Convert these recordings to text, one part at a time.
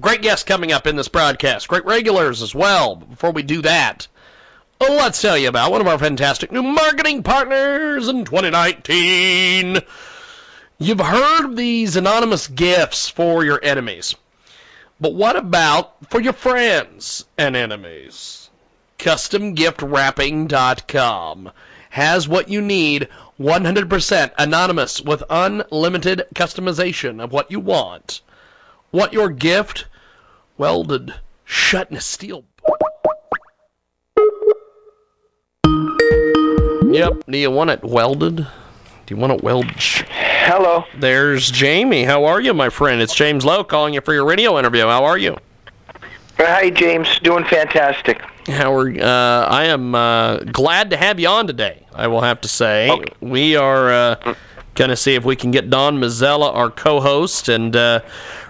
Great guests coming up in this broadcast. Great regulars as well. But before we do that, let's tell you about one of our fantastic new marketing partners in 2019. You've heard of these anonymous gifts for your enemies. But what about for your friends and enemies? CustomGiftWrapping.com has what you need 100% anonymous with unlimited customization of what you want. Want your gift welded shut in a steel. Yep. Do you want it welded? Do you want it welded? Hello. There's Jamie. How are you, my friend? It's James Lowe calling you for your radio interview. How are you? Hi, James. Doing fantastic. How are? Uh, I am uh, glad to have you on today. I will have to say Okay. we are uh, going to see if we can get Don Mazzella, our co-host, and uh,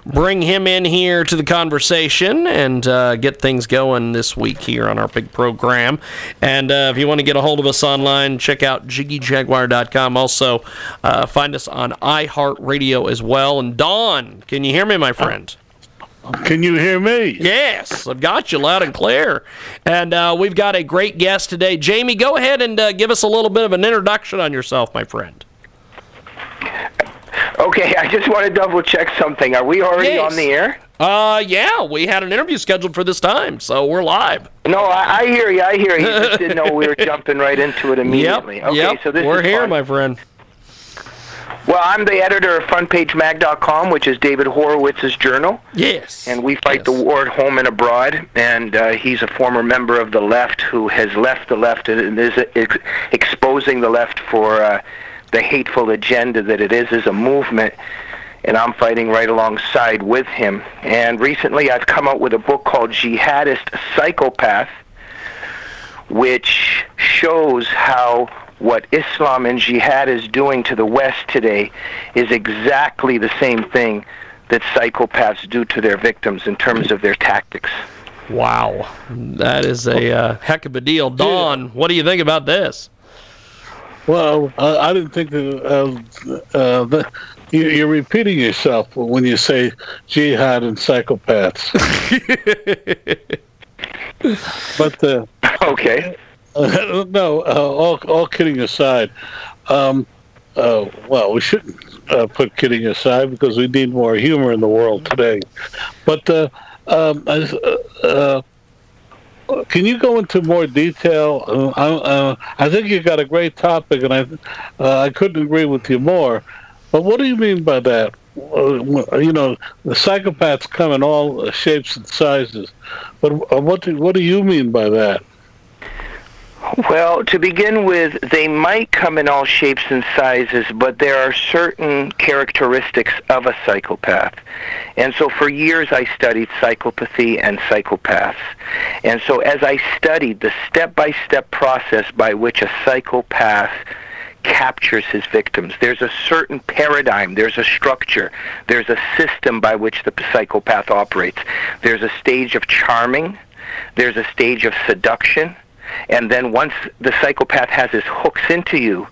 bring him in here to the conversation and uh, get things going this week here on our big program. And uh, if you want to get a hold of us online, check out jiggyjaguar.com. Also, uh, find us on iHeartRadio as well. And Don, can you hear me, my friend? Can you hear me? Yes, I've got you loud and clear. And uh, we've got a great guest today. Jamie, go ahead and uh, give us a little bit of an introduction on yourself, my friend. Okay, I just want to double check something. Are we already Yes. on the air? Uh, yeah, we had an interview scheduled for this time, so we're live. No, I, I hear you. I hear you. Just didn't know we were jumping right into it immediately. Yep, okay, yep, so this we're is here, fun. my friend. Well, I'm the editor of FrontPageMag.com, which is David Horowitz's journal, Yes. and we fight Yes. the war at home and abroad. And uh, he's a former member of the left who has left the left and is ex- exposing the left for uh, the hateful agenda that it is as a movement. and I'm fighting right alongside with him. And recently I've come out with a book called Jihadist Psychopath, which shows how what Islam and jihad is doing to the West today is exactly the same thing that psychopaths do to their victims in terms of their tactics. Wow, that is a uh, heck of a deal. Don, what do you think about this? Well, uh, I didn't think that. Uh, uh, the, you, you're repeating yourself when you say jihad and psychopaths. but uh, Okay. uh, no, uh, all all kidding aside, um, uh, well, we shouldn't uh, put kidding aside because we need more humor in the world today. But uh, um, I, can you go into more detail? Uh, I, uh, I think you got a great topic, and I uh, I couldn't agree with you more. But what do you mean by that? Uh, you know, the psychopaths come in all shapes and sizes. But uh, what do, what do you mean by that? Well, to begin with, they might come in all shapes and sizes, but there are certain characteristics of a psychopath. And so for years I studied psychopathy and psychopaths. And so as I studied the step-by-step process by which a psychopath captures his victims. There's a certain paradigm, there's a structure, there's a system by which the psychopath operates. There's a stage of charming, there's a stage of seduction, and then once the psychopath has his hooks into you,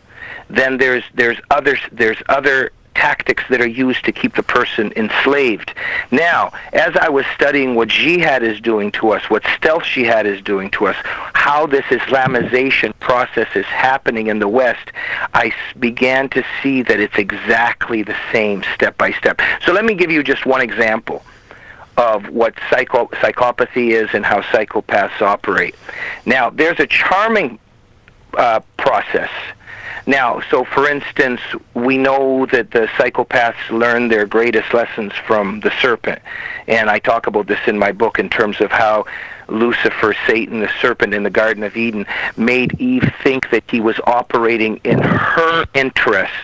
then there's there's other there's other tactics that are used to keep the person enslaved. Now, as I was studying what jihad is doing to us, what stealth jihad is doing to us, how this Islamization process is happening in the West, I began to see that it's exactly the same step by step. So let me give you just one example of what psycho- psychopathy is and how psychopaths operate. Now, there's a charming uh, process. Now, so for instance, we know that the psychopaths learn their greatest lessons from the serpent. And I talk about this in my book in terms of how Lucifer, Satan, the serpent in the Garden of Eden, made Eve think that he was operating in her interests.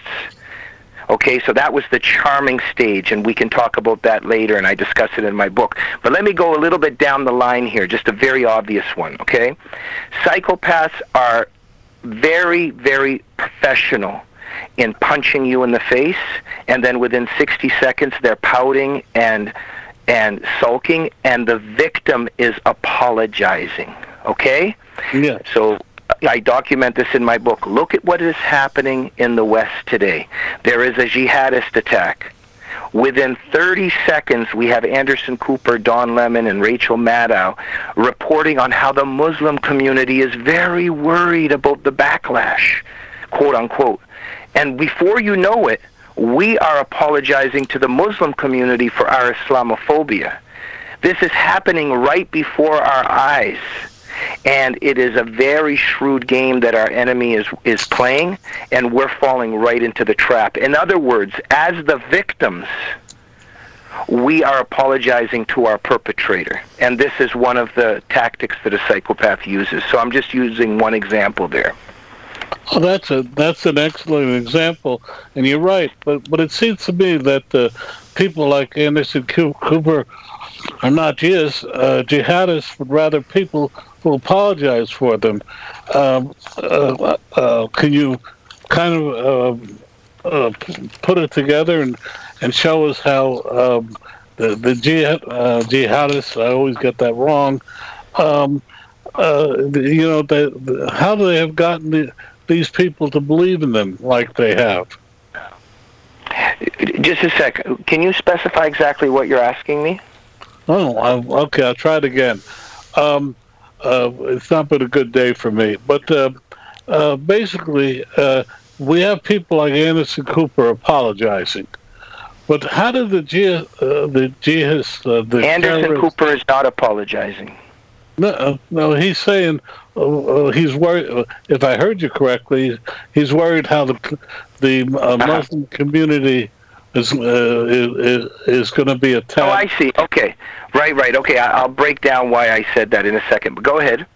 Okay, so that was the charming stage, and we can talk about that later, and I discuss it in my book. But let me go a little bit down the line here, just a very obvious one, okay? Psychopaths are very, very professional in punching you in the face, and then within 60 seconds they're pouting and and sulking, and the victim is apologizing. Okay? Yeah. So I document this in my book. Look at what is happening in the West today. There is a jihadist attack. Within 30 seconds, we have Anderson Cooper, Don Lemon, and Rachel Maddow reporting on how the Muslim community is very worried about the backlash, quote unquote. And before you know it, we are apologizing to the Muslim community for our Islamophobia. This is happening right before our eyes. And it is a very shrewd game that our enemy is, is playing, and we're falling right into the trap. In other words, as the victims, we are apologizing to our perpetrator. And this is one of the tactics that a psychopath uses. So I'm just using one example there. Oh, that's a that's an excellent example, and you're right. But but it seems to me that uh, people like Anderson Cooper are not just uh, jihadists, but rather people who apologize for them. Um, uh, uh, can you kind of uh, uh, put it together and, and show us how um, the, the jihad, uh, jihadists, I always get that wrong, um, you know, how do they have gotten the, these people to believe in them like they have? Just a sec. Can you specify exactly what you're asking me? Oh, okay. I'll try it again. Um, uh, it's not been a good day for me. But uh, uh, basically, uh, we have people like Anderson Cooper apologizing. But how did the G- uh, the jihadists, uh, the Anderson Cooper is not apologizing. No, no, he's saying he's worried. If I heard you correctly, he's worried how the the uh-huh. Muslim community is uh, is, is going to be a attacked. Oh, I see. Okay, right, right. Okay, I, will break down why I said that in a second. But go ahead.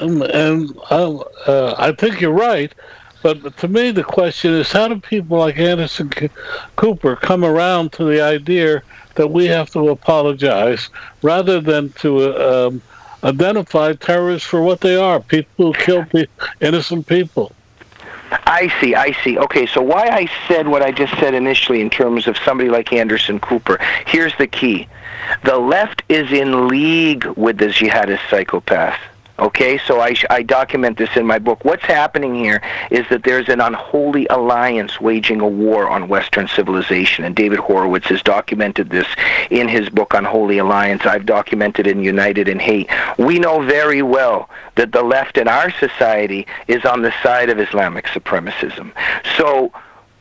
Um, and uh, uh, I think you're right. But to me, the question is, how do people like Anderson C- Cooper come around to the idea that we have to apologize rather than to um, identify terrorists for what they are, people who kill pe- innocent people? I see, I see. Okay, so why I said what I just said initially in terms of somebody like Anderson Cooper, here's the key. The left is in league with the jihadist psychopath. Okay, so I, I document this in my book. What's happening here is that there's an unholy alliance waging a war on Western civilization, and David Horowitz has documented this in his book Unholy Alliance. I've documented in United in Hate. We know very well that the left in our society is on the side of Islamic supremacism. So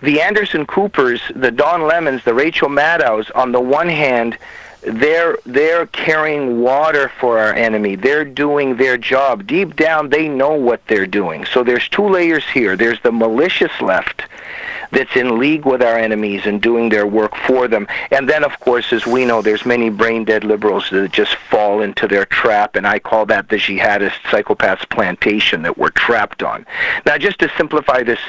the Anderson Coopers, the Don Lemons, the Rachel Maddows, on the one hand, they're they're carrying water for our enemy. They're doing their job. Deep down they know what they're doing. So there's two layers here. There's the malicious left that's in league with our enemies and doing their work for them. And then of course as we know there's many brain dead liberals that just fall into their trap and I call that the jihadist psychopaths plantation that we're trapped on. Now just to simplify this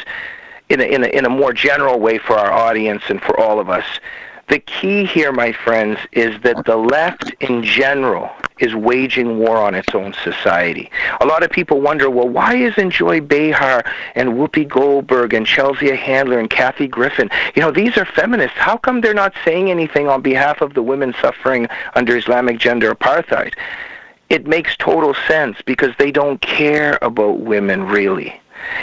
in a, in a, in a more general way for our audience and for all of us, the key here, my friends, is that the left in general is waging war on its own society. A lot of people wonder, well, why isn't Joy Behar and Whoopi Goldberg and Chelsea Handler and Kathy Griffin, you know, these are feminists. How come they're not saying anything on behalf of the women suffering under Islamic gender apartheid? It makes total sense because they don't care about women really.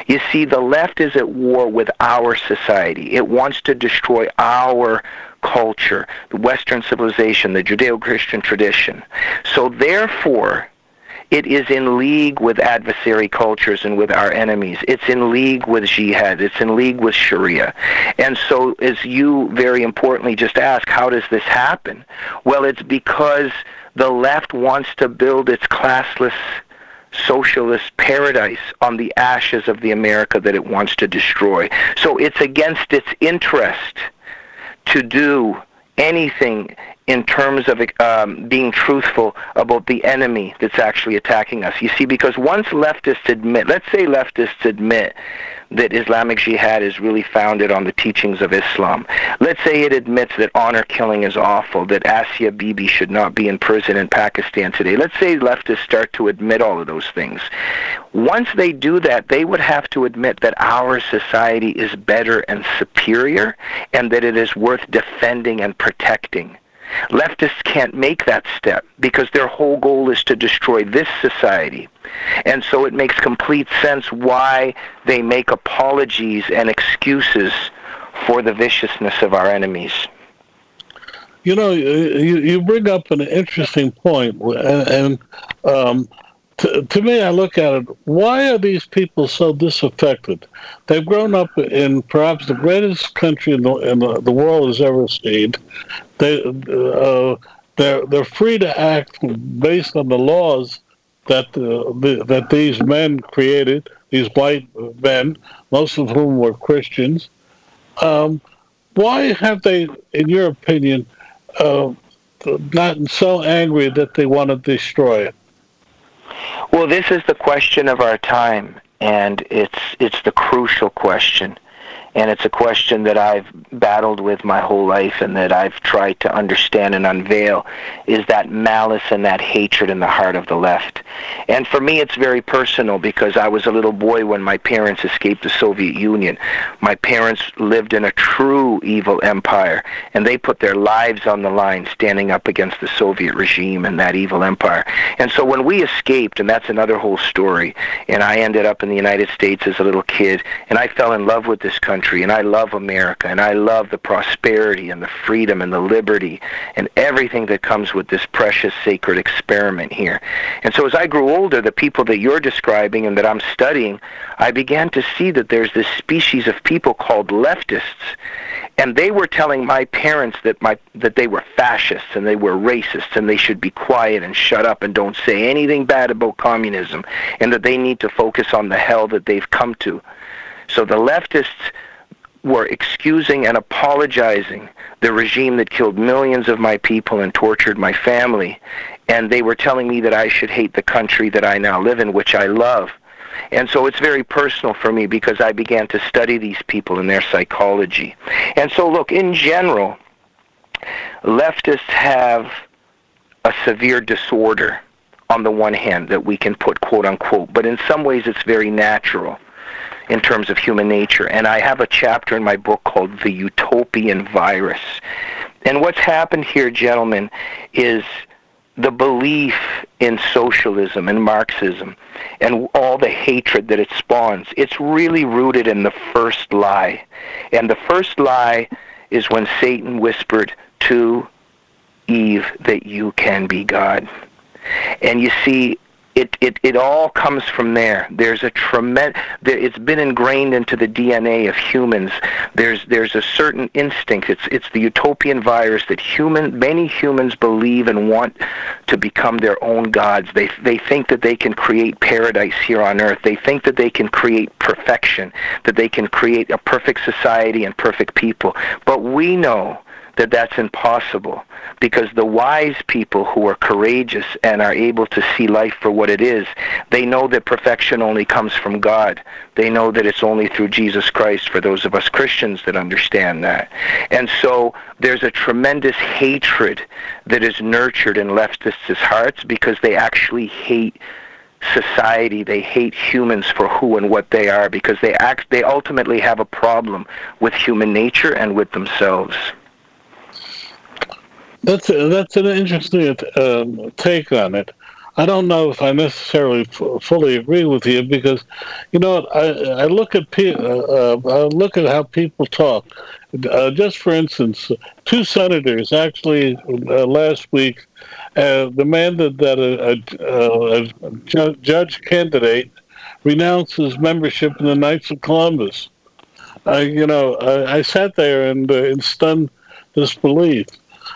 You see, the left is at war with our society. It wants to destroy our culture, the Western civilization, the Judeo-Christian tradition. So therefore, it is in league with adversary cultures and with our enemies. It's in league with jihad. It's in league with Sharia. And so, as you very importantly just asked, how does this happen? Well, it's because the left wants to build its classless socialist paradise on the ashes of the America that it wants to destroy. So it's against its interest to do anything in terms of um, being truthful about the enemy that's actually attacking us. You see, because once leftists admit, let's say leftists admit that Islamic Jihad is really founded on the teachings of Islam. Let's say it admits that honor killing is awful, that Asia Bibi should not be in prison in Pakistan today. Let's say leftists start to admit all of those things. Once they do that, they would have to admit that our society is better and superior and that it is worth defending and protecting. Leftists can't make that step because their whole goal is to destroy this society. And so it makes complete sense why they make apologies and excuses for the viciousness of our enemies. you know, you, you bring up an interesting point, and, and um, to, to me, I look at it. Why are these people so disaffected? They've grown up in perhaps the greatest country in the, in the, the world has ever seen. They uh, they're they're free to act based on the laws that uh, the, that these men created. These white men, most of whom were Christians. Um, why have they, in your opinion, uh, gotten so angry that they want to destroy it? Well, this is the question of our time, and it's it's the crucial question and it's a question that I've battled with my whole life and that I've tried to understand and unveil is that malice and that hatred in the heart of the left. And for me it's very personal because I was a little boy when my parents escaped the Soviet Union. My parents lived in a true evil empire and they put their lives on the line standing up against the Soviet regime and that evil empire. And so when we escaped and that's another whole story and I ended up in the United States as a little kid and I fell in love with this country country and I love America and I love the prosperity and the freedom and the liberty and everything that comes with this precious sacred experiment here. And so as I grew older, the people that you're describing and that I'm studying, I began to see that there's this species of people called leftists and they were telling my parents that my that they were fascists and they were racists and they should be quiet and shut up and don't say anything bad about communism and that they need to focus on the hell that they've come to. So the leftists were excusing and apologizing the regime that killed millions of my people and tortured my family. And they were telling me that I should hate the country that I now live in, which I love. And so it's very personal for me because I began to study these people and their psychology. And so, look, in general, leftists have a severe disorder on the one hand that we can put quote unquote, but in some ways it's very natural in terms of human nature. And I have a chapter in my book called The Utopian Virus. And what's happened here, gentlemen, is the belief in socialism and Marxism and all the hatred that it spawns, it's really rooted in the first lie. And the first lie is when Satan whispered to Eve that you can be God. And you see, it, it, it all comes from there. There's a tremendous, there, it's been ingrained into the DNA of humans. There's, there's a certain instinct. It's, it's the utopian virus that human, many humans believe and want to become their own gods. They, they think that they can create paradise here on earth. They think that they can create perfection, that they can create a perfect society and perfect people. But we know that that's impossible because the wise people who are courageous and are able to see life for what it is, they know that perfection only comes from God. They know that it's only through Jesus Christ for those of us Christians that understand that. And so there's a tremendous hatred that is nurtured in leftists' hearts because they actually hate society they hate humans for who and what they are because they act they ultimately have a problem with human nature and with themselves that's a, that's an interesting um, take on it. I don't know if I necessarily f- fully agree with you because, you know, I, I look at pe- uh, uh, I look at how people talk. Uh, just for instance, two senators actually uh, last week uh, demanded that a, a, a ju- judge candidate renounce his membership in the Knights of Columbus. you know, I, I, sat there and uh, in stunned disbelief.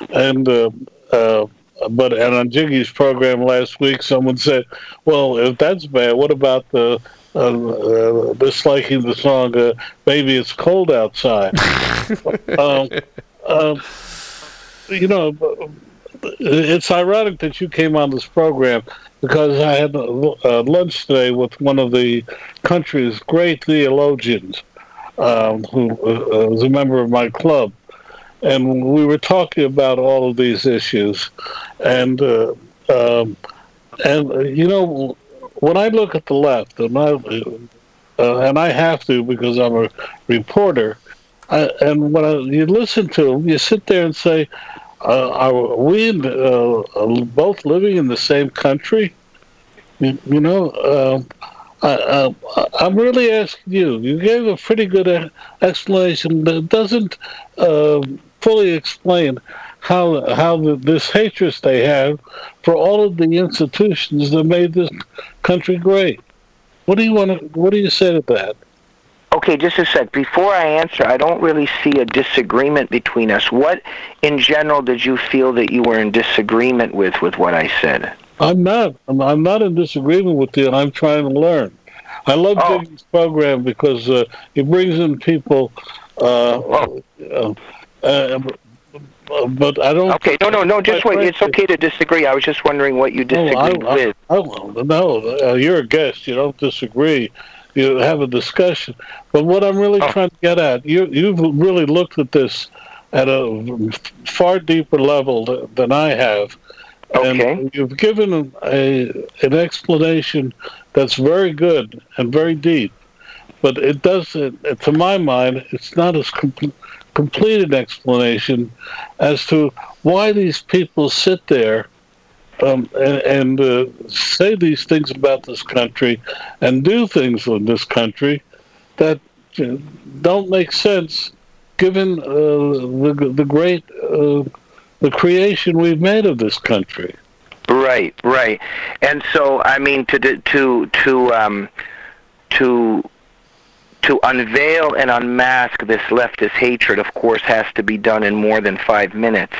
And uh, uh, but and on Jiggy's program last week, someone said, "Well, if that's bad, what about the uh, uh, disliking the song uh, "Baby It's Cold Outside"?" um, um, you know, it's ironic that you came on this program because I had uh, lunch today with one of the country's great theologians, um, who uh, was a member of my club and we were talking about all of these issues, and uh, um, and uh, you know when I look at the left, and I uh, and I have to because I'm a reporter, I, and when I, you listen to them, you sit there and say, uh, "Are we uh, both living in the same country?" You, you know. Um, I, am really asking you. You gave a pretty good explanation, it doesn't uh, fully explain how how the, this hatred they have for all of the institutions that made this country great. What do you want to? What do you say to that? Okay, just a sec. Before I answer, I don't really see a disagreement between us. What, in general, did you feel that you were in disagreement with with what I said? I'm not. I'm, I'm not in disagreement with you. I'm trying to learn. I love oh. Program because uh, it brings in people. Uh, oh. uh, uh but I don't. Okay, no, no, no. Just wait. It's okay to disagree. I was just wondering what you disagreed no, I, with. I, I, no, uh, you're a guest. You don't disagree. You have a discussion. But what I'm really oh. trying to get at, you you've really looked at this at a far deeper level than I have. Okay. And you've given a an explanation that's very good and very deep, but it doesn't. To my mind, it's not as complete complete an explanation as to why these people sit there um, and, and uh, say these things about this country and do things in this country that uh, don't make sense given uh, the, the great uh, the creation we've made of this country. Right, right, and so I mean to to to um, to to unveil and unmask this leftist hatred, of course, has to be done in more than five minutes.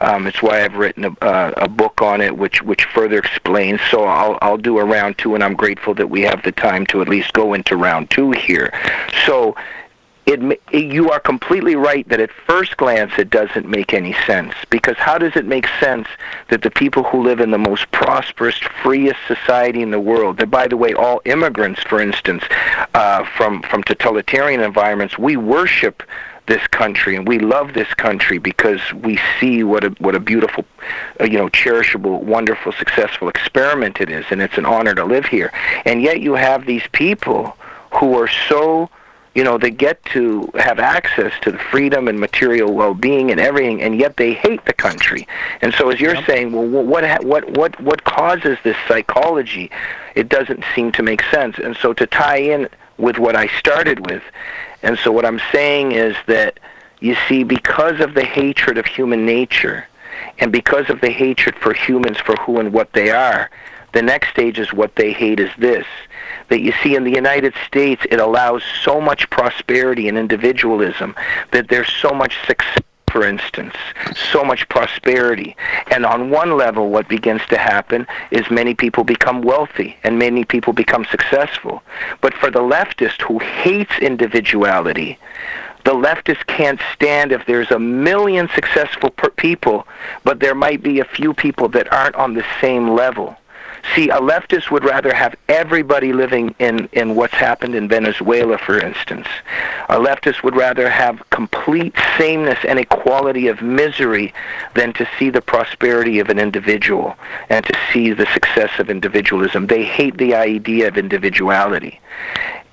Um, it's why I've written a, uh, a book on it, which which further explains. So I'll I'll do a round two, and I'm grateful that we have the time to at least go into round two here. So it, you are completely right that at first glance it doesn't make any sense because how does it make sense that the people who live in the most prosperous, freest society in the world, they're by the way all immigrants, for instance, uh, from from totalitarian environments, we worship this country and we love this country because we see what a what a beautiful uh, you know cherishable wonderful successful experiment it is and it's an honor to live here. And yet you have these people who are so you know, they get to have access to the freedom and material well-being and everything, and yet they hate the country. And so, as you're yep. saying, well, what what what what causes this psychology? It doesn't seem to make sense. And so, to tie in with what I started with, and so what I'm saying is that you see, because of the hatred of human nature, and because of the hatred for humans for who and what they are, the next stage is what they hate is this that you see in the United States, it allows so much prosperity and individualism that there's so much success for instance, so much prosperity. And on one level, what begins to happen is many people become wealthy and many people become successful. But for the leftist who hates individuality, the leftist can't stand if there's a million successful people, but there might be a few people that aren't on the same level. See, a leftist would rather have everybody living in, in what's happened in Venezuela, for instance. A leftist would rather have complete sameness and equality of misery than to see the prosperity of an individual and to see the success of individualism. They hate the idea of individuality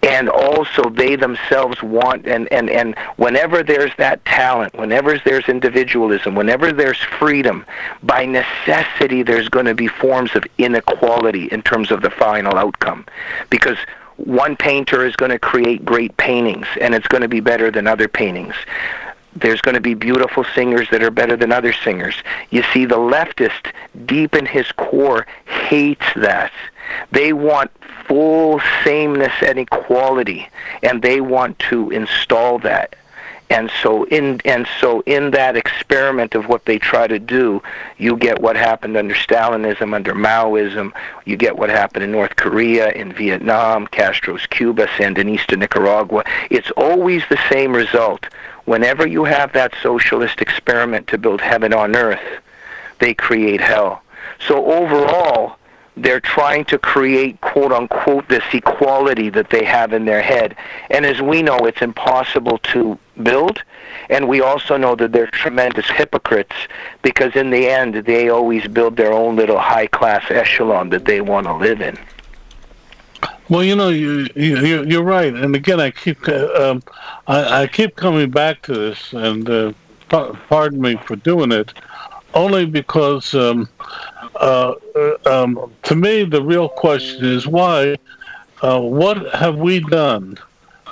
and also they themselves want and, and, and whenever there's that talent whenever there's individualism whenever there's freedom by necessity there's going to be forms of inequality in terms of the final outcome because one painter is going to create great paintings and it's going to be better than other paintings there's going to be beautiful singers that are better than other singers. You see, the leftist, deep in his core, hates that. They want full sameness and equality, and they want to install that. And so in and so in that experiment of what they try to do, you get what happened under Stalinism, under Maoism. You get what happened in North Korea, in Vietnam, Castro's Cuba, Sandinista Nicaragua. It's always the same result. Whenever you have that socialist experiment to build heaven on earth, they create hell. So overall, they're trying to create quote unquote this equality that they have in their head. And as we know, it's impossible to build. And we also know that they're tremendous hypocrites because in the end, they always build their own little high class echelon that they want to live in. Well, you know, you, you you're right, and again, I keep uh, um, I, I, keep coming back to this, and uh, pardon me for doing it, only because um, uh, uh, um, to me, the real question is why? Uh, what have we done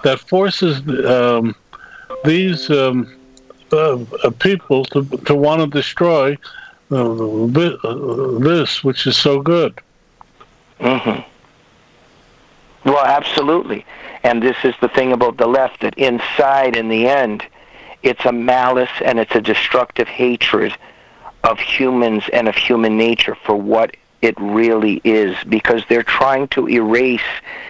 that forces um, these um, uh, uh, people to to want to destroy uh, this, which is so good. Mm-hmm. Well, absolutely. And this is the thing about the left that inside, in the end, it's a malice and it's a destructive hatred of humans and of human nature for what it really is because they're trying to erase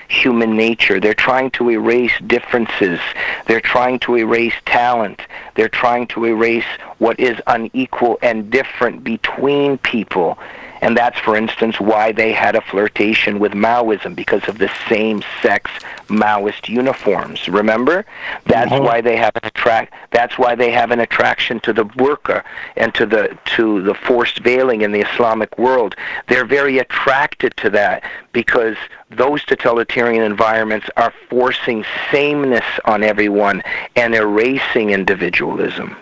human nature. They're trying to erase differences. They're trying to erase talent. They're trying to erase what is unequal and different between people. And that's, for instance, why they had a flirtation with Maoism because of the same-sex Maoist uniforms. Remember? That's mm-hmm. why they have an attract. That's why they have an attraction to the burqa and to the to the forced veiling in the Islamic world. They're very attracted to that because those totalitarian environments are forcing sameness on everyone and erasing individualism.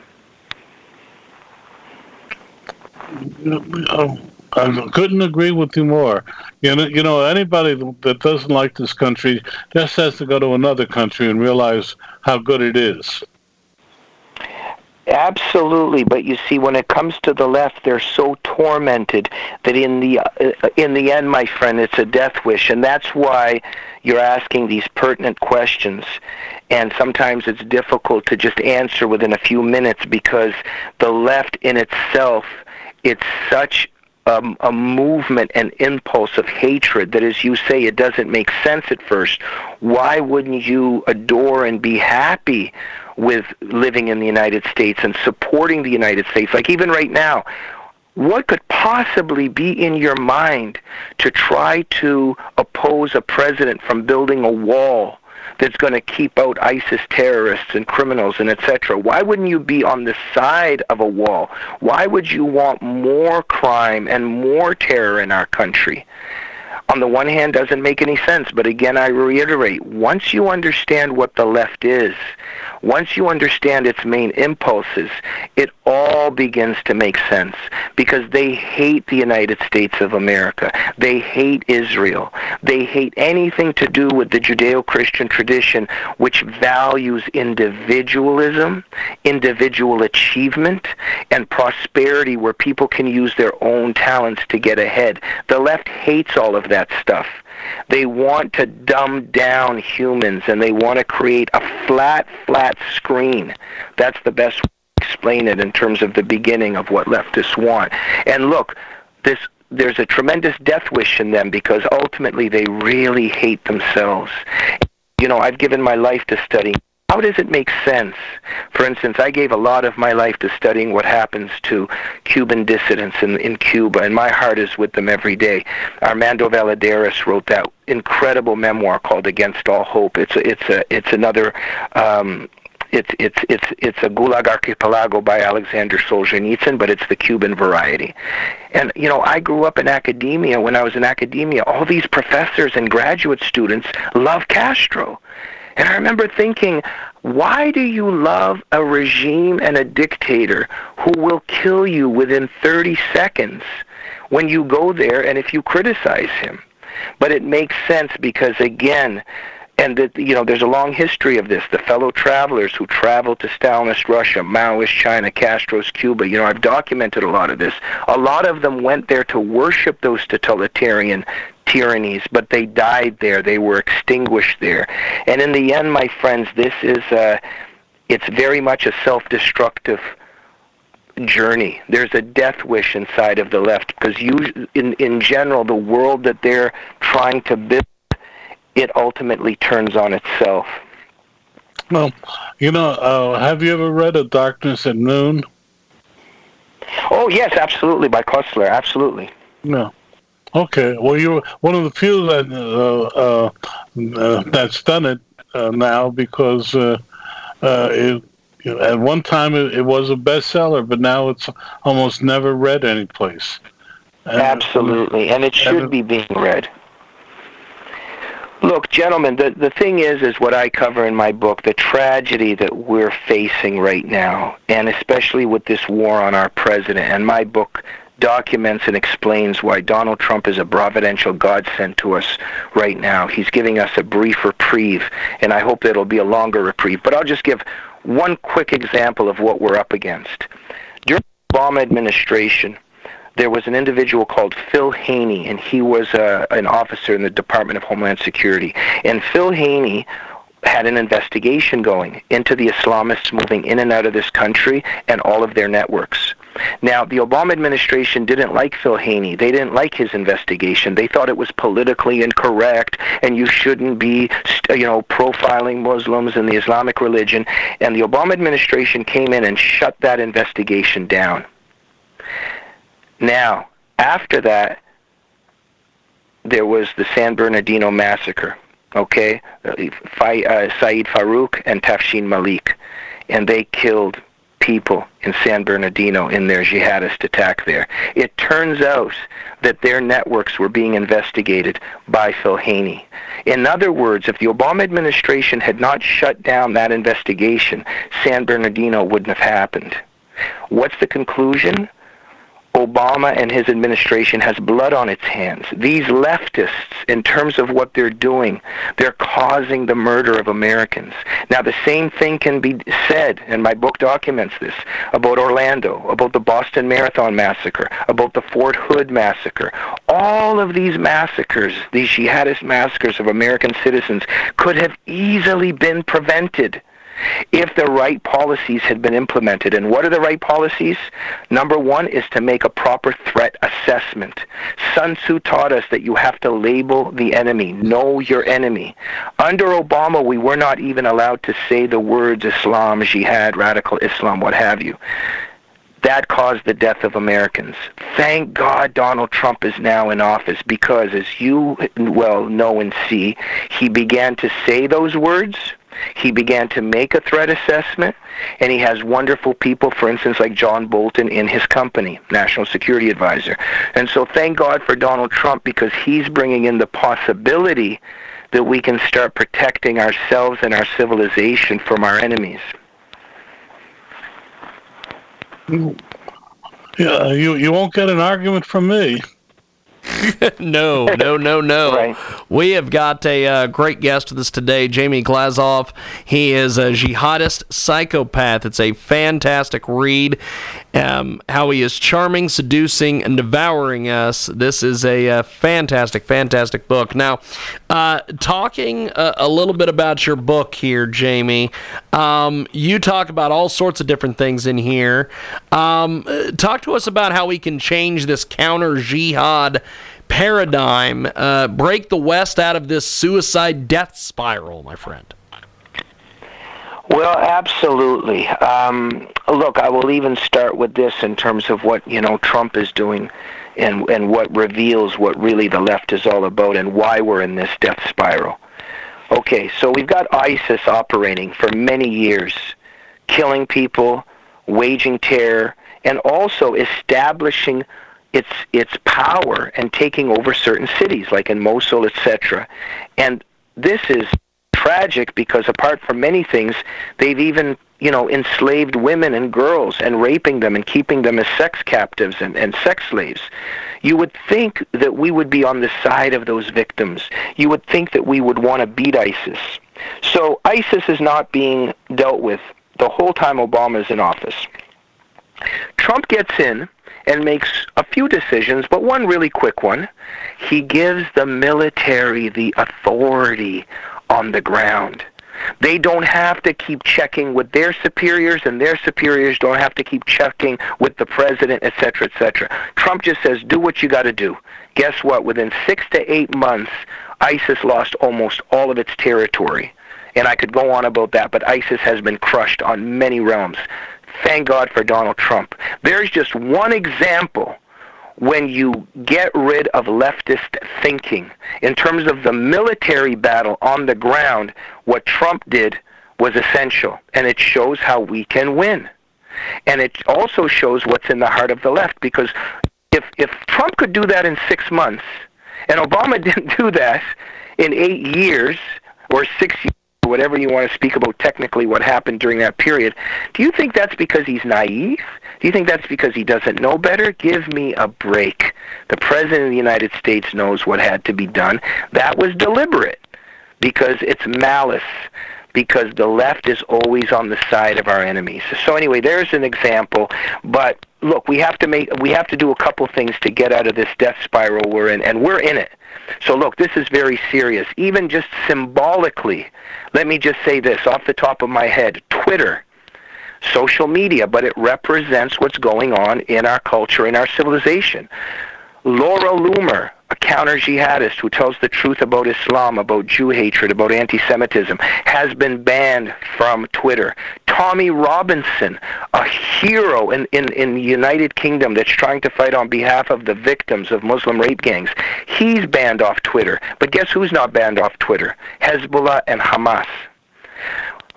I couldn't agree with you more. You know, you know, anybody that doesn't like this country just has to go to another country and realize how good it is. Absolutely, but you see, when it comes to the left, they're so tormented that in the uh, in the end, my friend, it's a death wish, and that's why you're asking these pertinent questions. And sometimes it's difficult to just answer within a few minutes because the left in itself, it's such um, a movement and impulse of hatred that, as you say, it doesn't make sense at first. Why wouldn't you adore and be happy with living in the United States and supporting the United States? Like even right now, what could possibly be in your mind to try to oppose a president from building a wall that's going to keep out ISIS terrorists and criminals and etc. Why wouldn't you be on the side of a wall? Why would you want more crime and more terror in our country? On the one hand, doesn't make any sense, but again, I reiterate: once you understand what the left is, once you understand its main impulses, it all begins to make sense because they hate the United States of America. They hate Israel. They hate anything to do with the Judeo Christian tradition, which values individualism, individual achievement, and prosperity where people can use their own talents to get ahead. The left hates all of that stuff. They want to dumb down humans and they want to create a flat, flat screen. That's the best way to explain it in terms of the beginning of what leftists want. And look, this there's a tremendous death wish in them because ultimately they really hate themselves. You know, I've given my life to studying how does it make sense? For instance, I gave a lot of my life to studying what happens to Cuban dissidents in, in Cuba, and my heart is with them every day. Armando Valladares wrote that incredible memoir called Against All Hope. It's a, it's a, it's another um, it's it's it's it's a Gulag Archipelago by Alexander Solzhenitsyn, but it's the Cuban variety. And you know, I grew up in academia. When I was in academia, all these professors and graduate students love Castro. And I remember thinking, why do you love a regime and a dictator who will kill you within 30 seconds when you go there and if you criticize him? But it makes sense because, again, and that you know there's a long history of this. The fellow travelers who traveled to Stalinist Russia, Maoist China, Castro's Cuba. You know, I've documented a lot of this. A lot of them went there to worship those totalitarian tyrannies, but they died there. They were extinguished there. And in the end, my friends, this is a, it's very much a self-destructive journey. There's a death wish inside of the left because you, in in general, the world that they're trying to build, it ultimately turns on itself. Well, you know, uh, have you ever read A Darkness at Noon? Oh yes, absolutely, by Koestler, absolutely. No. Okay, well, you're one of the few that uh, uh, uh that's done it uh, now because uh, it, you know, at one time it, it, was a bestseller, but now it's almost never read anyplace. And, Absolutely, and it should and be being read. Look, gentlemen, the, the thing is, is what I cover in my book, the tragedy that we're facing right now, and especially with this war on our president. And my book documents and explains why Donald Trump is a providential godsend to us right now. He's giving us a brief reprieve, and I hope it'll be a longer reprieve. But I'll just give one quick example of what we're up against. During the Obama administration, there was an individual called Phil Haney, and he was uh, an officer in the Department of Homeland Security. And Phil Haney had an investigation going into the Islamists moving in and out of this country and all of their networks. Now, the Obama administration didn't like Phil Haney. They didn't like his investigation. They thought it was politically incorrect and you shouldn't be, you know, profiling Muslims and the Islamic religion. And the Obama administration came in and shut that investigation down. Now, after that, there was the San Bernardino massacre okay, uh, Syed Farook and Tashfeen Malik, and they killed people in San Bernardino in their jihadist attack there. It turns out that their networks were being investigated by Phil Haney. In other words, if the Obama administration had not shut down that investigation, San Bernardino wouldn't have happened. What's the conclusion? Obama and his administration has blood on its hands. These leftists, in terms of what they're doing, they're causing the murder of Americans. Now, the same thing can be said, and my book documents this, about Orlando, about the Boston Marathon massacre, about the Fort Hood massacre. All of these massacres, these jihadist massacres of American citizens, could have easily been prevented if the right policies had been implemented. And what are the right policies? Number one is to make a proper threat assessment. Sun Tzu taught us that you have to label the enemy, know your enemy. Under Obama, we were not even allowed to say the words Islam, jihad, radical Islam, what have you. That caused the death of Americans. Thank God Donald Trump is now in office because, as you well know and see, he began to say those words he began to make a threat assessment, and he has wonderful people, for instance, like John Bolton in his company, National Security Advisor. And so thank God for Donald Trump because he's bringing in the possibility that we can start protecting ourselves and our civilization from our enemies. Yeah, you, you won't get an argument from me. no, no, no, no. Right. We have got a uh, great guest with us today, Jamie Glazov. He is a jihadist psychopath. It's a fantastic read. Um, how he is charming, seducing, and devouring us. This is a, uh, fantastic, fantastic book. Now, uh, talking a, a, little bit about your book here, Jamie, um, you talk about all sorts of different things in here. Um, talk to us about how we can change this counter jihad paradigm, uh, break the West out of this suicide death spiral, my friend. Well, absolutely. Um, look, I will even start with this in terms of what you know Trump is doing, and and what reveals what really the left is all about, and why we're in this death spiral. Okay, so we've got ISIS operating for many years, killing people, waging terror, and also establishing its its power and taking over certain cities like in Mosul, etc. And this is tragic because apart from many things, they've even you know enslaved women and girls and raping them and keeping them as sex captives and, and sex slaves. You would think that we would be on the side of those victims. You would think that we would want to beat ISIS. So ISIS is not being dealt with the whole time Obama is in office. Trump gets in and makes a few decisions, but one really quick one. He gives the military the authority on the ground. They don't have to keep checking with their superiors, and their superiors don't have to keep checking with the president, etc., etc. Trump just says, do what you got to do. Guess what? Within six to eight months, ISIS lost almost all of its territory. And I could go on about that, but ISIS has been crushed on many realms. Thank God for Donald Trump. There's just one example when you get rid of leftist thinking. In terms of the military battle on the ground, what Trump did was essential, and it shows how we can win. And it also shows what's in the heart of the left, because if, if Trump could do that in six months, and Obama didn't do that in eight years or six years, whatever you want to speak about technically what happened during that period, do you think that's because he's naive? Do you think that's because he doesn't know better? Give me a break. The President of the United States knows what had to be done. That was deliberate because it's malice because the left is always on the side of our enemies. So anyway, there's an example, but look, we have to make we have to do a couple things to get out of this death spiral we're in and we're in it. So look, this is very serious. Even just symbolically, let me just say this off the top of my head. Twitter social media, but it represents what's going on in our culture, in our civilization. Laura Loomer, counter jihadist who tells the truth about Islam, about Jew hatred, about anti Semitism, has been banned from Twitter. Tommy Robinson, a hero in, in, in the United Kingdom that's trying to fight on behalf of the victims of Muslim rape gangs, he's banned off Twitter. But guess who's not banned off Twitter? Hezbollah and Hamas.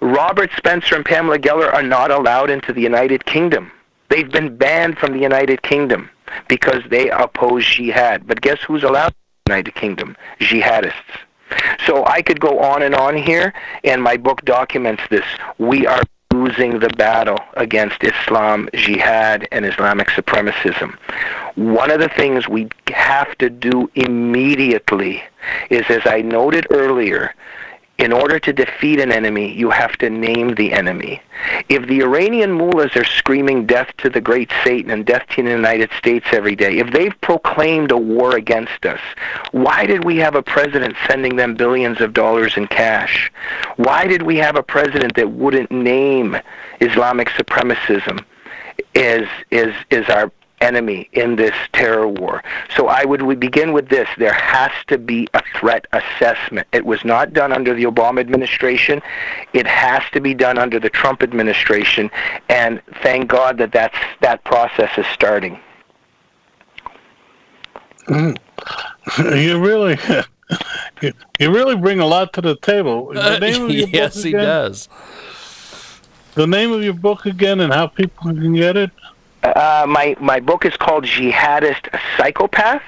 Robert Spencer and Pamela Geller are not allowed into the United Kingdom. They've been banned from the United Kingdom because they oppose jihad. But guess who's allowed in the United Kingdom? Jihadists. So I could go on and on here, and my book documents this. We are losing the battle against Islam, jihad, and Islamic supremacism. One of the things we have to do immediately is, as I noted earlier, in order to defeat an enemy, you have to name the enemy. If the Iranian mullahs are screaming death to the great Satan and death to the United States every day, if they've proclaimed a war against us, why did we have a president sending them billions of dollars in cash? Why did we have a president that wouldn't name Islamic supremacism as, as, as our enemy in this terror war. So I would we begin with this. There has to be a threat assessment. It was not done under the Obama administration. It has to be done under the Trump administration. And thank God that that's, that process is starting. Mm. You really, you, you really bring a lot to the table. The uh, yes, he does. The name of your book again, and how people can get it. Uh, my my book is called Jihadist Psychopath,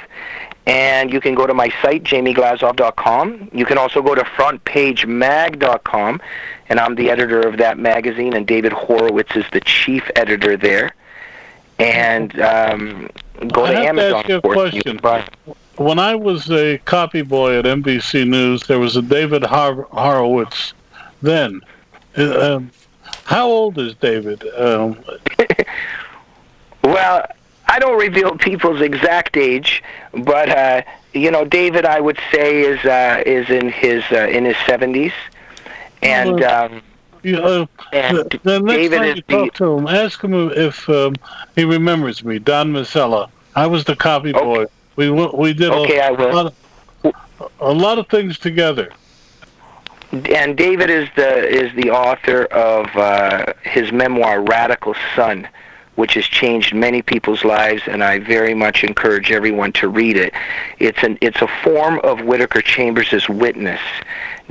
and you can go to my site jamieglazov.com. You can also go to frontpagemag.com, and I'm the editor of that magazine, and David Horowitz is the chief editor there. And um, go I to have Amazon. To ask you a question. When I was a copy boy at NBC News, there was a David Har- Horowitz. Then, uh, um, how old is David? Um, Well, I don't reveal people's exact age, but uh, you know, David, I would say is uh, is in his uh, in his seventies, and. Um, you, uh, and the, the next David time you talk the, to him, ask him if um, he remembers me, Don Mazzella. I was the copy okay. boy. We we did okay, a. Lot of, a lot of things together. And David is the is the author of uh, his memoir, Radical Son which has changed many people's lives, and I very much encourage everyone to read it. It's an it's a form of Whittaker Chambers' witness.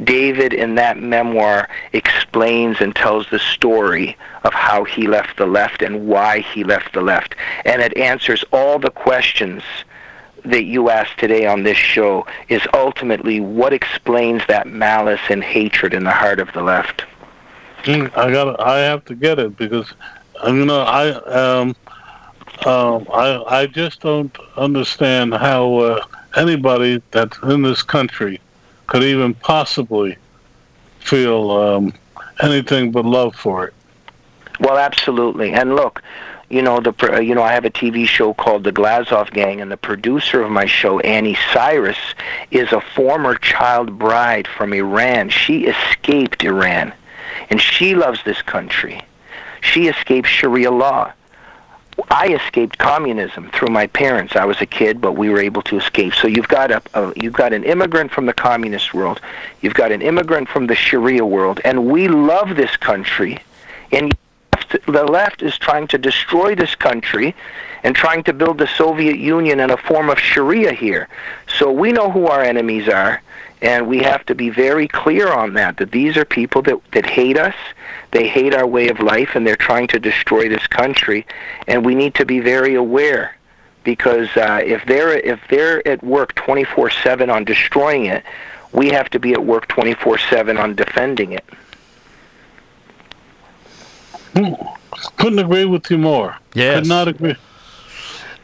David, in that memoir, explains and tells the story of how he left the left and why he left the left, and it answers all the questions that you asked today on this show. Is ultimately what explains that malice and hatred in the heart of the left. Hmm, I got. I have to get it because I um, um, I I just don't understand how uh, anybody that's in this country could even possibly feel um, anything but love for it. Well, absolutely. And look, you know the you know I have a TV show called The Glazov Gang, and the producer of my show, Annie Cyrus, is a former child bride from Iran. She escaped Iran, and she loves this country. She escaped Sharia law. I escaped communism through my parents. I was a kid, but we were able to escape. So you've got a, a you've got an immigrant from the communist world, you've got an immigrant from the Sharia world, and we love this country. And the left is trying to destroy this country and trying to build the Soviet Union and a form of Sharia here. So we know who our enemies are, and we have to be very clear on that, that these are people that, that hate us, they hate our way of life, and they're trying to destroy this country. And we need to be very aware because uh, if they're if they're at work 24/7 on destroying it, we have to be at work 24/7 on defending it. Couldn't agree with you more. Yes. Could not agree.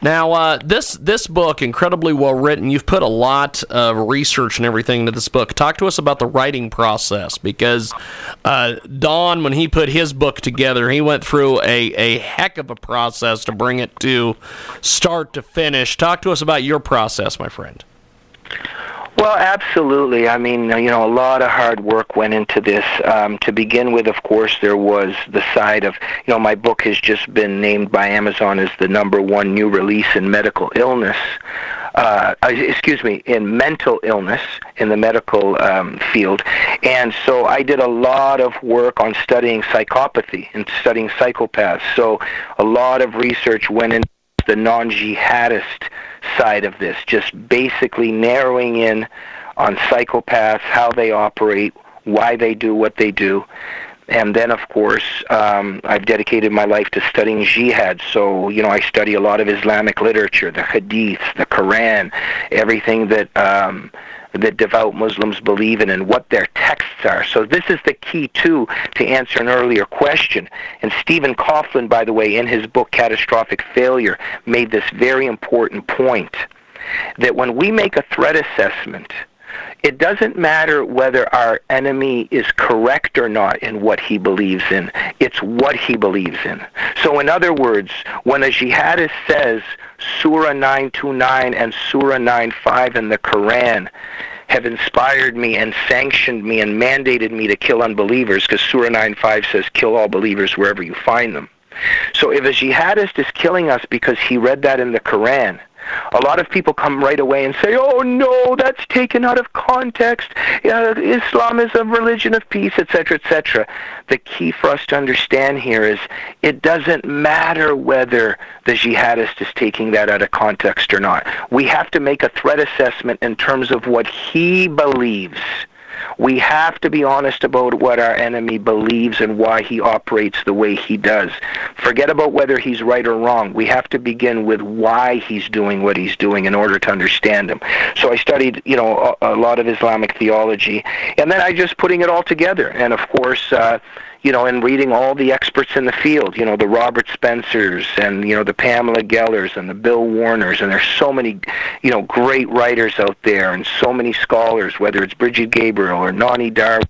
Now, uh, this this book, incredibly well written. You've put a lot of research and everything into this book. Talk to us about the writing process, because uh, Don, when he put his book together, he went through a, a heck of a process to bring it to start to finish. Talk to us about your process, my friend. Well, absolutely. I mean, you know, a lot of hard work went into this. Um, to begin with, of course, there was the side of, you know, my book has just been named by Amazon as the number one new release in medical illness. Uh, uh excuse me, in mental illness in the medical um, field. And so I did a lot of work on studying psychopathy and studying psychopaths. So a lot of research went into the non-jihadist side of this, just basically narrowing in on psychopaths, how they operate, why they do what they do. And then, of course, um, I've dedicated my life to studying jihad. So, you know, I study a lot of Islamic literature, the Hadith, the Quran, everything that um, that devout Muslims believe in and what their texts are. So this is the key too to answer an earlier question. And Stephen Coughlin, by the way, in his book Catastrophic Failure, made this very important point that when we make a threat assessment, it doesn't matter whether our enemy is correct or not in what he believes in. It's what he believes in. So, in other words, when a jihadist says Surah 929 and Surah 95 in the Quran have inspired me and sanctioned me and mandated me to kill unbelievers, because Surah 95 says, kill all believers wherever you find them. So, if a jihadist is killing us because he read that in the Quran, a lot of people come right away and say, "Oh no, that's taken out of context. Uh, Islam is a religion of peace, etc., etc." The key for us to understand here is it doesn't matter whether the jihadist is taking that out of context or not. We have to make a threat assessment in terms of what he believes we have to be honest about what our enemy believes and why he operates the way he does. Forget about whether he's right or wrong. We have to begin with why he's doing what he's doing in order to understand him. So I studied, you know, a, a lot of Islamic theology, and then I just putting it all together. And of course, uh, you know, and reading all the experts in the field, you know, the Robert Spencers and, you know, the Pamela Gellers and the Bill Warners, and there's so many, you know, great writers out there and so many scholars, whether it's Brigitte Gabriel or Nonie Darwish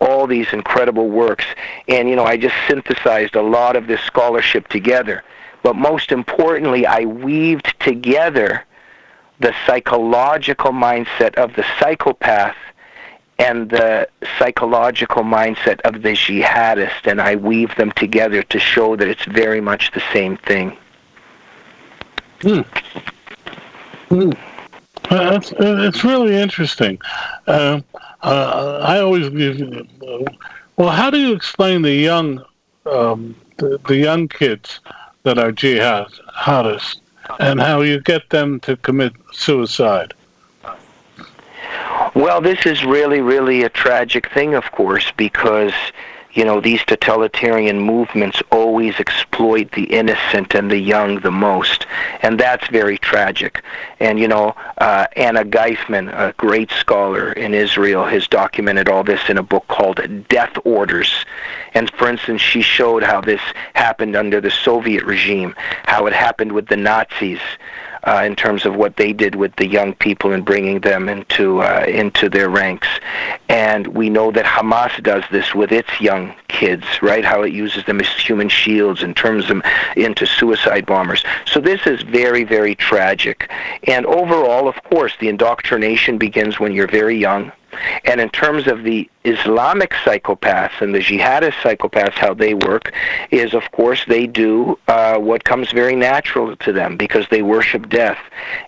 all these incredible works. And, you know, I just synthesized a lot of this scholarship together. But most importantly, I weaved together the psychological mindset of the psychopath and the psychological mindset of the jihadist, and I weave them together to show that it's very much the same thing. Hmm. Hmm. Uh, it's, it's really interesting. Uh, uh, I always give. well, how do you explain the young, um, the, the young kids that are jihadists, and how you get them to commit suicide? Well, this is really, really a tragic thing, of course, because you know these totalitarian movements always exploit the innocent and the young the most, and that's very tragic. And you know, uh, Anna Geifman, a great scholar in Israel, has documented all this in a book called Death Orders. And for instance, she showed how this happened under the Soviet regime, how it happened with the Nazis uh, in terms of what they did with the young people and bringing them into uh, into their ranks. And we know that Hamas does this with its young kids, right? How it uses them as human shields and turns them into suicide bombers. So this is very, very tragic. And overall, of course, the indoctrination begins when you're very young and in terms of the Islamic psychopaths and the jihadist psychopaths, how they work is, of course, they do uh, what comes very natural to them because they worship death.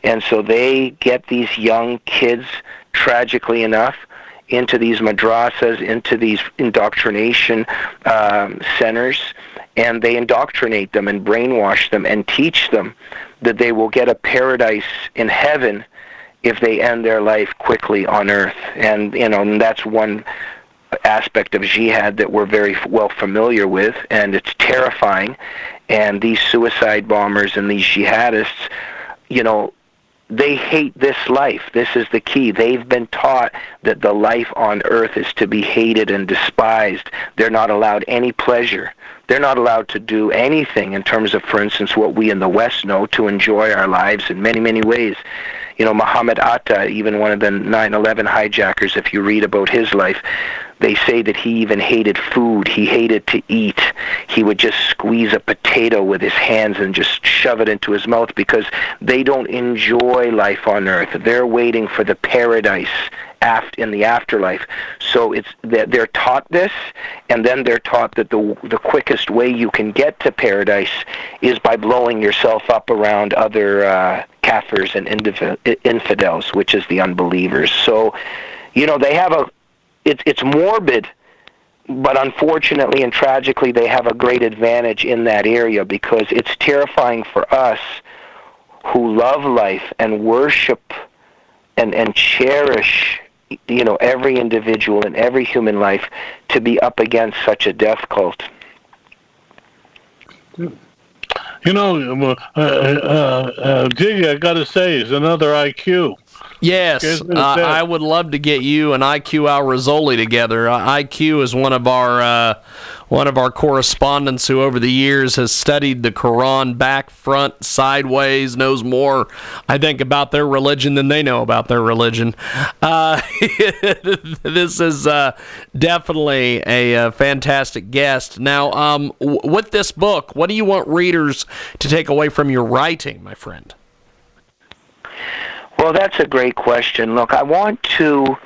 And so they get these young kids, tragically enough, into these madrasas, into these indoctrination um, centers, and they indoctrinate them and brainwash them and teach them that they will get a paradise in heaven if they end their life quickly on earth. And you know, and that's one aspect of jihad that we're very well familiar with, and it's terrifying. And these suicide bombers and these jihadists, you know, they hate this life. This is the key. They've been taught that the life on earth is to be hated and despised. They're not allowed any pleasure. They're not allowed to do anything in terms of, for instance, what we in the West know to enjoy our lives in many, many ways. You know, Muhammad Atta, even one of the 9 11 hijackers, if you read about his life, they say that he even hated food. He hated to eat. He would just squeeze a potato with his hands and just shove it into his mouth because they don't enjoy life on earth. They're waiting for the paradise aft in the afterlife. So it's that they're taught this, and then they're taught that the the quickest way you can get to paradise is by blowing yourself up around other uh, kafirs and infidels, which is the unbelievers. So, you know, they have a it's it's morbid, but unfortunately and tragically, they have a great advantage in that area because it's terrifying for us who love life and worship and and cherish you know every individual and every human life to be up against such a death cult. You know, uh, uh, uh, Jiggy, I got to say, is another IQ. Yes, uh, I would love to get you and IQ Al Rassooli together. Uh, IQ is one of our uh, one of our correspondents who, over the years, has studied the Quran back, front, sideways, knows more, I think, about their religion than they know about their religion. Uh, this is uh, definitely a, a, fantastic guest. Now, um, w- with this book, what do you want readers to take away from your writing, my friend? Well, that's a great question. Look, I want to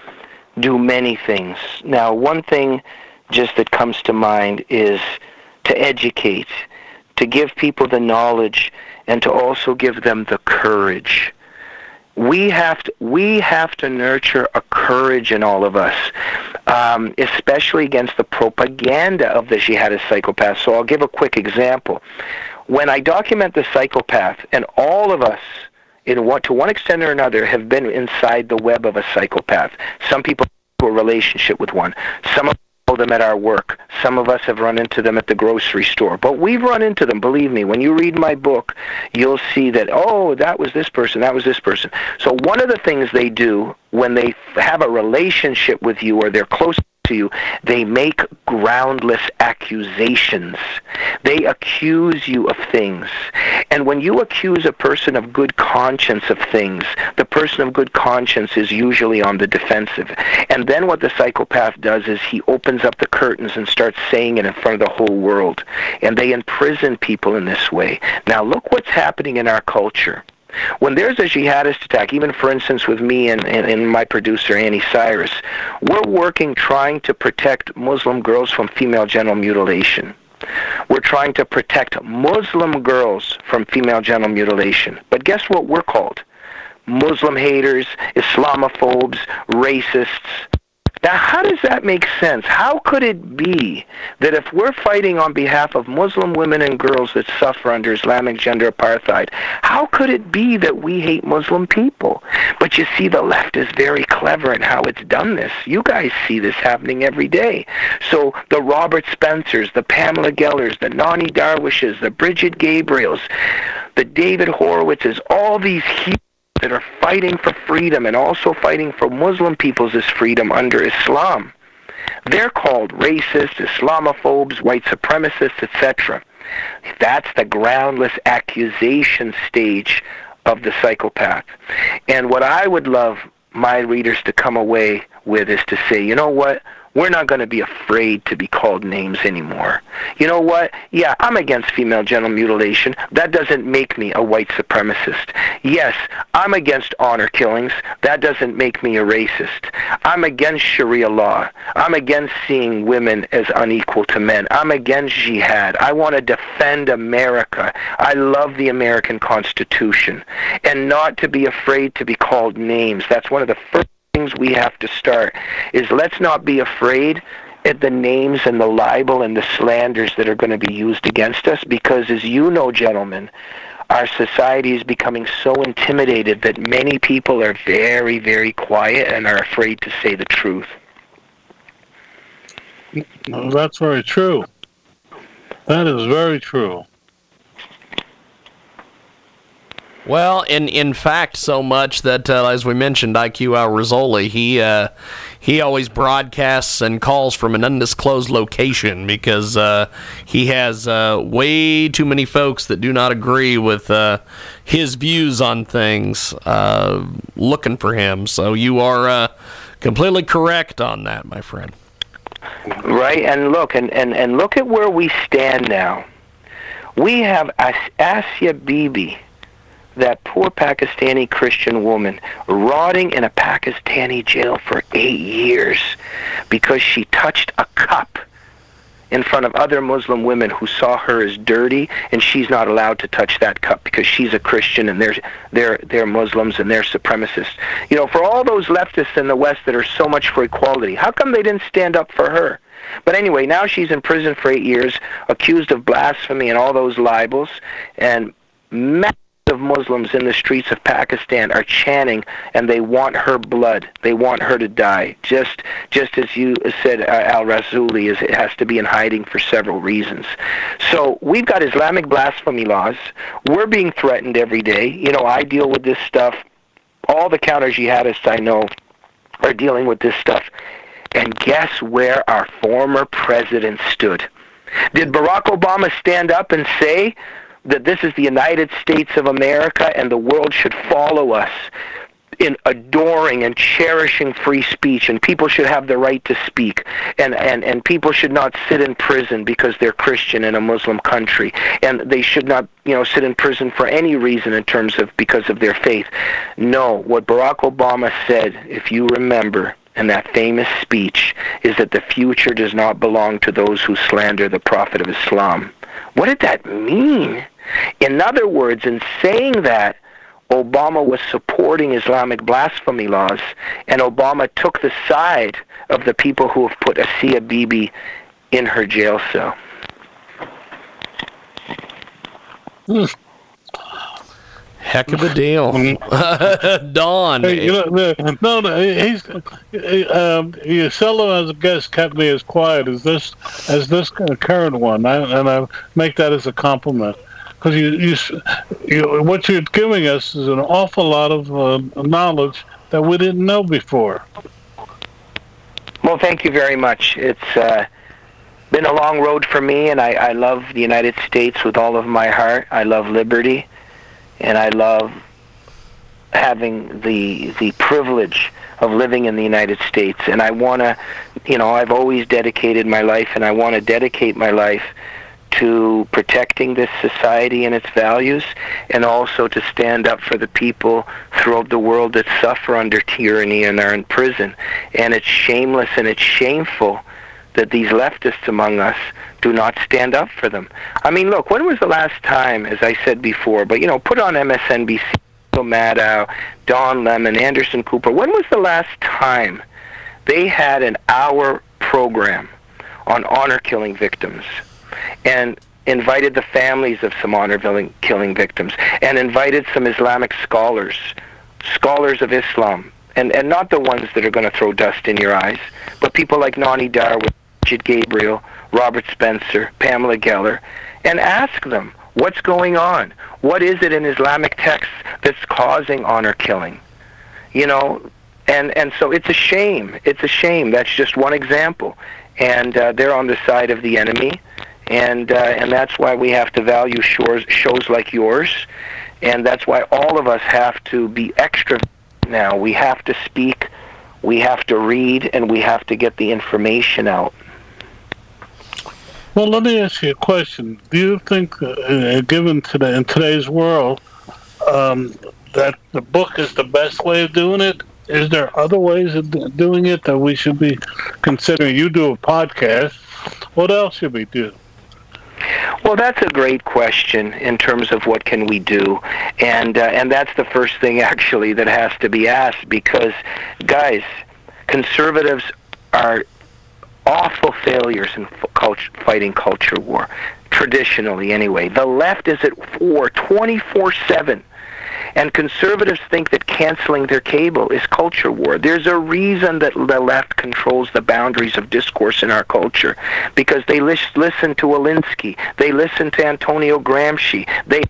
do many things. Now, one thing just that comes to mind is to educate, to give people the knowledge, and to also give them the courage. We have to, we have to nurture a courage in all of us, um, especially against the propaganda of the jihadist psychopath. So I'll give a quick example. When I document the psychopath, and all of us in what, to one extent or another, have been inside the web of a psychopath. Some people have a relationship with one. Some of them at our work. Some of us have run into them at the grocery store. But we've run into them, believe me. When you read my book, you'll see that, oh, that was this person, that was this person. So one of the things they do when they have a relationship with you or they're close to you, they make groundless accusations. They accuse you of things. And when you accuse a person of good conscience of things, the person of good conscience is usually on the defensive. And then what the psychopath does is he opens up the curtains and starts saying it in front of the whole world. And they imprison people in this way. Now look what's happening in our culture. When there's a jihadist attack, even for instance with me and, and, and, my producer Annie Cyrus, we're working trying to protect Muslim girls from female genital mutilation. We're trying to protect Muslim girls from female genital mutilation. But guess what we're called? Muslim haters, Islamophobes, racists, now, how does that make sense? How could it be that if we're fighting on behalf of Muslim women and girls that suffer under Islamic gender apartheid, how could it be that we hate Muslim people? But you see, the left is very clever in how it's done this. You guys see this happening every day. So the Robert Spencers, the Pamela Gellers, the Nonie Darwishes, the Brigitte Gabriels, the David Horowitzes, all these that are fighting for freedom and also fighting for Muslim people's freedom under Islam. They're called racists, Islamophobes, white supremacists, etc. That's the groundless accusation stage of the psychopath. And what I would love my readers to come away with is to say, you know what? We're not going to be afraid to be called names anymore. You know what? Yeah, I'm against female genital mutilation. That doesn't make me a white supremacist. Yes, I'm against honor killings. That doesn't make me a racist. I'm against Sharia law. I'm against seeing women as unequal to men. I'm against jihad. I want to defend America. I love the American Constitution. And not to be afraid to be called names. That's one of the first things we have to start is let's not be afraid at the names and the libel and the slanders that are going to be used against us because as you know gentlemen our society is becoming so intimidated that many people are very very quiet and are afraid to say the truth. Well, that's very true. That is very true Well, in in fact, so much that uh, as we mentioned, IQ Al Rassooli, he uh, he always broadcasts and calls from an undisclosed location because uh, he has uh, way too many folks that do not agree with uh, his views on things uh, looking for him. So you are completely correct on that, my friend. Right, and look, and, and, and look at where we stand now. We have As- Asia Bibi that poor Pakistani Christian woman rotting in a Pakistani jail for eight years because she touched a cup in front of other Muslim women who saw her as dirty, and she's not allowed to touch that cup because she's a Christian and they're they're they're Muslims and they're supremacists. You know, for all those leftists in the West that are so much for equality, how come they didn't stand up for her? But anyway, now she's in prison for eight years, accused of blasphemy and all those libels, and of Muslims in the streets of Pakistan are chanting and they want her blood. They want her to die. Just just as you said, uh, Al Rassooli is it has to be in hiding for several reasons. So we've got Islamic blasphemy laws. We're being threatened every day. You know, I deal with this stuff. All the counter jihadists I know are dealing with this stuff. And guess where our former president stood? Did Barack Obama stand up and say, that this is the United States of America and the world should follow us in adoring and cherishing free speech and people should have the right to speak and, and, and people should not sit in prison because they're Christian in a Muslim country and they should not you know sit in prison for any reason in terms of because of their faith. No, what Barack Obama said, if you remember, in that famous speech is that the future does not belong to those who slander the Prophet of Islam. What did that mean? In other words, in saying that, Obama was supporting Islamic blasphemy laws, and Obama took the side of the people who have put Asia Bibi in her jail cell. Hmm. Heck of a deal, Don. Hey, you know, no, no, he's he, um, he seldom as a guest kept me as quiet as this as this current one, I, and I make that as a compliment because you, you, you, what you're giving us is an awful lot of uh, knowledge that we didn't know before. Well, thank you very much. It's uh, been a long road for me, and I, I love the United States with all of my heart. I love liberty and I love having the the privilege of living in the United States and I want to you know I've always dedicated my life and I want to dedicate my life to protecting this society and its values and also to stand up for the people throughout the world that suffer under tyranny and are in prison and it's shameless and it's shameful that these leftists among us do not stand up for them. I mean, look, when was the last time, as I said before, but you know, put on MSNBC, Maddow, Don Lemon, Anderson Cooper. When was the last time they had an hour program on honor killing victims and invited the families of some honor killing victims and invited some Islamic scholars, scholars of Islam, and, and not the ones that are going to throw dust in your eyes, but people like Nonie Darwish, Brigitte Gabriel, Robert Spencer, Pamela Geller, and ask them what's going on. What is it in Islamic texts that's causing honor killing? You know, and and so it's a shame. It's a shame. That's just one example, and uh, they're on the side of the enemy, and uh, and that's why we have to value shows shows like yours, and that's why all of us have to be extra. Now we have to speak, we have to read, and we have to get the information out. Well, let me ask you a question. Do you think, uh, given today in today's world, um, that the book is the best way of doing it? Is there other ways of doing it that we should be considering? You do a podcast. What else should we do? Well, that's a great question in terms of what can we do, and uh, and that's the first thing actually that has to be asked because, guys, conservatives are awful failures in culture, fighting culture war, traditionally anyway. The left is at war 24 7. And conservatives think that canceling their cable is culture war. There's a reason that the left controls the boundaries of discourse in our culture because they lis- listen to Alinsky, they listen to Antonio Gramsci, they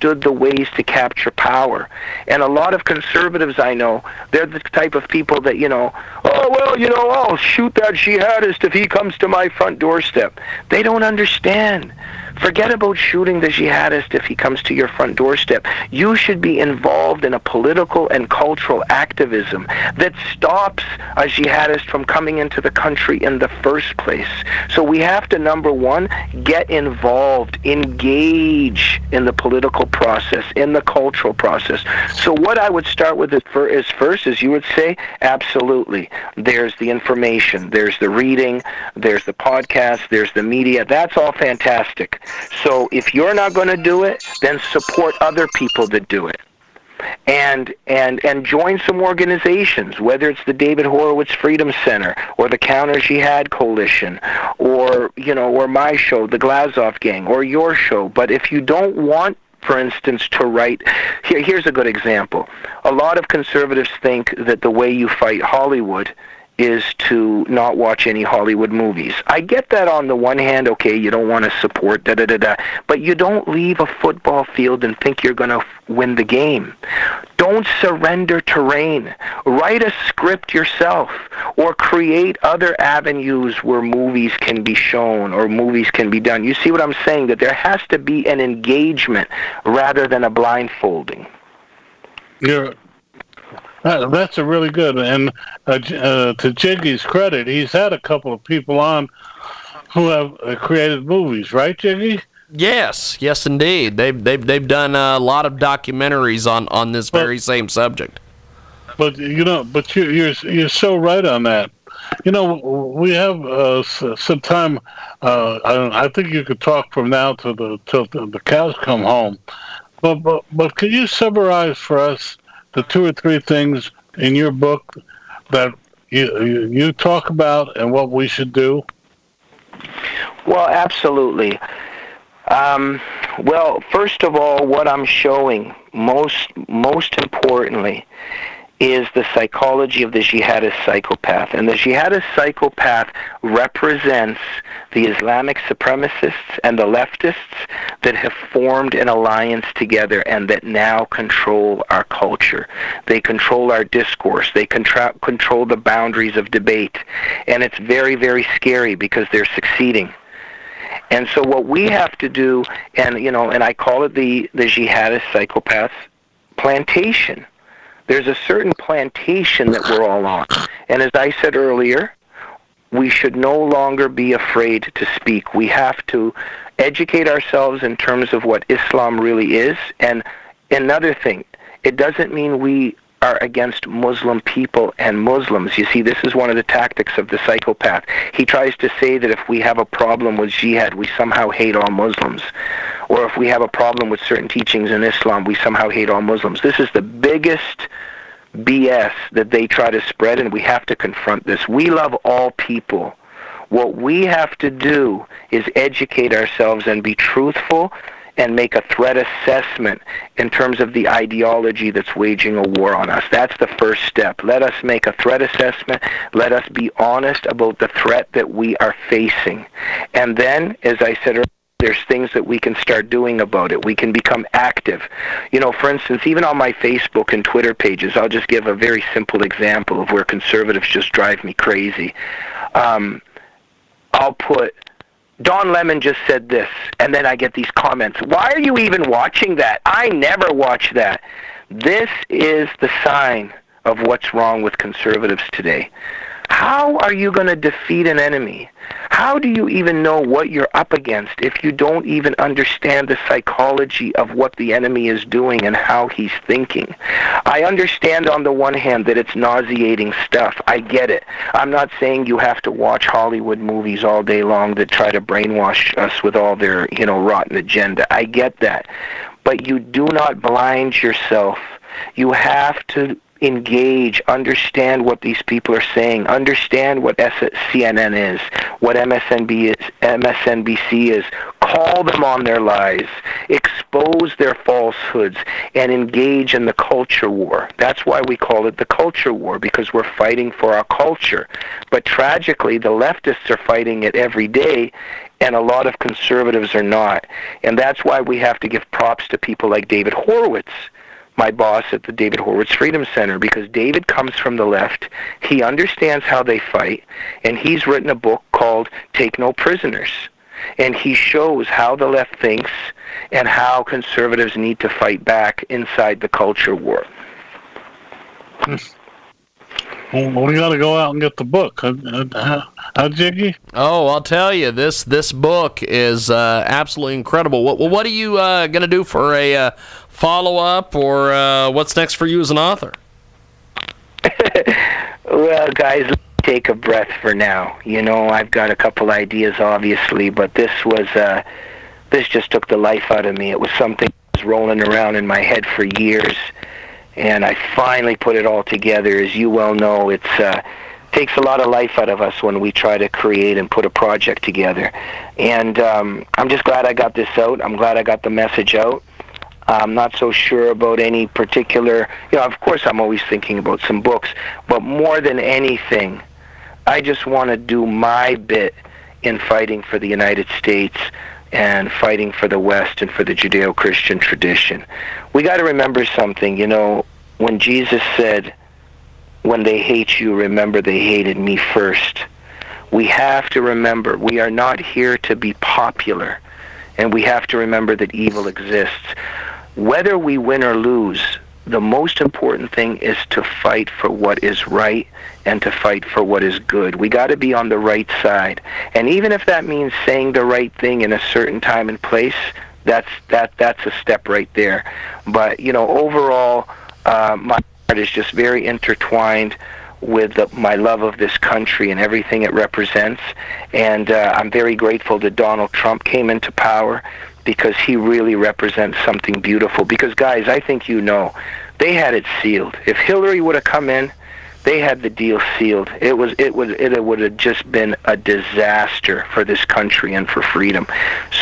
understood the ways to capture power. And a lot of conservatives I know, they're the type of people that, you know, oh, well, you know, I'll shoot that jihadist if he comes to my front doorstep. They don't understand. Forget about shooting the jihadist if he comes to your front doorstep. You should be involved in a political and cultural activism that stops a jihadist from coming into the country in the first place. So we have to, number one, get involved, engage in the political process, in the cultural process. So what I would start with is first, as you would say, absolutely. There's the information, there's the reading, there's the podcast, there's the media. That's all fantastic. So if you're not going to do it, then support other people that do it. And and and join some organizations, whether it's the David Horowitz Freedom Center or the Counter Jihad Coalition, or you know, or my show, the Glazov Gang, or your show. But if you don't want for instance, to write. Here, here's a good example. A lot of conservatives think that the way you fight Hollywood is to not watch any Hollywood movies. I get that on the one hand, okay, you don't want to support da da da da, but you don't leave a football field and think you're going to win the game. Don't surrender terrain. Write a script yourself or create other avenues where movies can be shown or movies can be done. You see what I'm saying? That there has to be an engagement rather than a blindfolding. You're uh, that's a really good, and uh, uh, to Jiggy's credit, he's had a couple of people on who have uh, created movies, right, Jiggy? Yes, yes, indeed. They've they've they've done a lot of documentaries on on this very same subject. But you know, but you, you're you're so right on that. You know, we have uh, some time. Uh, I, I, think you could talk from now till the till the cows come home. But but but can you summarize for us the two or three things in your book that you, you talk about and what we should do? Well, absolutely. Um, well, first of all, what I'm showing most most importantly is the psychology of the jihadist psychopath. And the jihadist psychopath represents the Islamic supremacists and the leftists that have formed an alliance together and that now control our culture. They control our discourse. They contra- control the boundaries of debate. And it's very, very scary because they're succeeding. And so what we have to do, and you know, and I call it the, the jihadist psychopath plantation there's a certain plantation that we're all on. And as I said earlier, we should no longer be afraid to speak. We have to educate ourselves in terms of what Islam really is. And another thing, it doesn't mean we are against Muslim people and Muslims. You see, this is one of the tactics of the psychopath. He tries to say that if we have a problem with jihad, we somehow hate all Muslims. Or if we have a problem with certain teachings in Islam, we somehow hate all Muslims. This is the biggest BS that they try to spread, and we have to confront this. We love all people. What we have to do is educate ourselves and be truthful and make a threat assessment in terms of the ideology that's waging a war on us. That's the first step. Let us make a threat assessment. Let us be honest about the threat that we are facing. And then, as I said earlier, there's things that we can start doing about it. We can become active. You know, for instance, even on my Facebook and Twitter pages, I'll just give a very simple example of where conservatives just drive me crazy. Um, I'll put Don Lemon just said this, and then I get these comments. Why are you even watching that? I never watch that. This is the sign of what's wrong with conservatives today. How are you going to defeat an enemy? How do you even know what you're up against if you don't even understand the psychology of what the enemy is doing and how he's thinking? I understand on the one hand that it's nauseating stuff. I get it. I'm not saying you have to watch Hollywood movies all day long that try to brainwash us with all their, you know, rotten agenda. I get that. But you do not blind yourself. You have to engage, understand what these people are saying, understand what CNN is, what is, MSNBC is, call them on their lies, expose their falsehoods, and engage in the culture war. That's why we call it the culture war, because we're fighting for our culture. But tragically, the leftists are fighting it every day, and a lot of conservatives are not. And that's why we have to give props to people like David Horowitz, my boss at the David Horowitz Freedom Center, because David comes from the left. He understands how they fight, and he's written a book called Take No Prisoners. And he shows how the left thinks and how conservatives need to fight back inside the culture war. Well, we got to go out and get the book. How, how, how Jiggy? Oh, I'll tell you this this book is uh, absolutely incredible. What what are you uh, going to do for a uh, follow up, or uh, what's next for you as an author? well, guys, take a breath for now. You know, I've got a couple ideas, obviously, but this was uh, this just took the life out of me. It was something that was rolling around in my head for years and I finally put it all together. As you well know, it's uh, takes a lot of life out of us when we try to create and put a project together. And um, I'm just glad I got this out. I'm glad I got the message out. I'm not so sure about any particular, you know, of course I'm always thinking about some books, but more than anything, I just want to do my bit in fighting for the United States and fighting for the West and for the Judeo Christian tradition. We got to remember something, you know, when Jesus said, When they hate you, remember they hated me first. We have to remember we are not here to be popular, and we have to remember that evil exists. Whether we win or lose, the most important thing is to fight for what is right and to fight for what is good. We got to be on the right side. And even if that means saying the right thing in a certain time and place, that's that that's a step right there. But, you know, overall uh, my heart is just very intertwined with the, my love of this country and everything it represents. And uh, I'm very grateful that Donald Trump came into power because he really represents something beautiful. Because, guys, I think you know, they had it sealed. If Hillary would have come in, they had the deal sealed. It was it was it would have just been a disaster for this country and for freedom.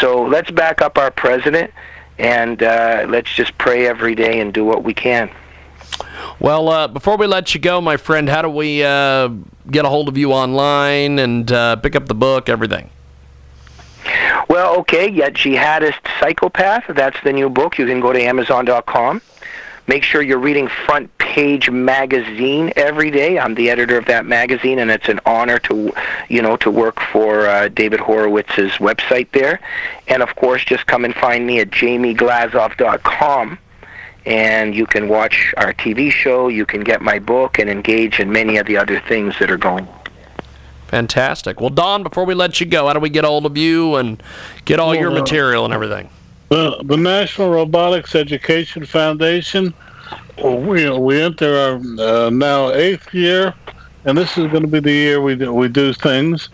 So let's back up our president and uh, let's just pray every day and do what we can. Well, uh, before we let you go, my friend, how do we uh, get a hold of you online and uh, pick up the book, everything? Well, okay, yeah, Jihadist Psychopath. That's the new book. You can go to Amazon.com. Make sure you're reading Front Page Magazine every day. I'm the editor of that magazine, and it's an honor to, you know, to work for uh, David Horowitz's website there. And of course, just come and find me at jamieglazov.com and you can watch our TV show, you can get my book, and engage in many of the other things that are going Fantastic. Well, Don, before we let you go, how do we get hold of you and get all well, your material and everything? The, the National Robotics Education Foundation, we, we enter our uh, now eighth year, and this is going to be the year we do, we do things.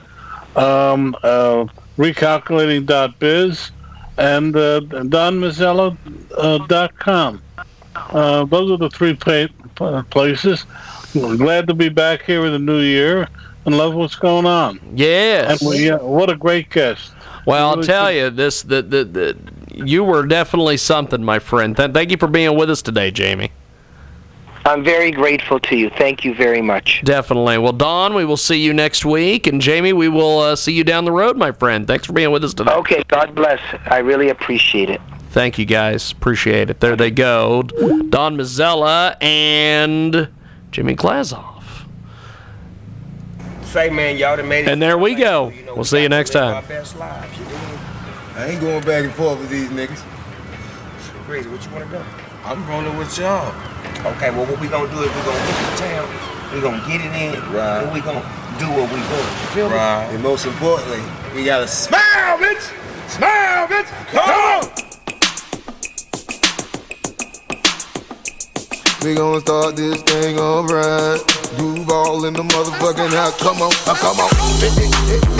Um, uh, recalculating.biz and uh, donmazzella.com. Uh, those are the three places. We're glad to be back here in the new year and love what's going on. Yes. And we, what a great guest. Well, really I'll tell you this: the, the the you were definitely something, my friend. Th- thank you for being with us today, Jamie. I'm very grateful to you. Thank you very much. Definitely. Well, Don, we will see you next week, and Jamie, we will uh, see you down the road, my friend. Thanks for being with us today. Okay. God bless. I really appreciate it. Thank you, guys. Appreciate it. There they go. Don Mazzella and Jimmy Glazov. Say, man, y'all done made it. And there we go. You know, we'll see you next time. I ain't going back and forth with these niggas. Crazy, what you want to do? I'm rolling with y'all. Okay, well, what we gonna do is we gonna get to town, we gonna get it in, right. and we gonna do what we do. You feel right. And most importantly, we gotta smile, bitch! Smile, bitch! Come, Come on! We gon' start this thing alright. Duval in the motherfucking house. Come on, come on.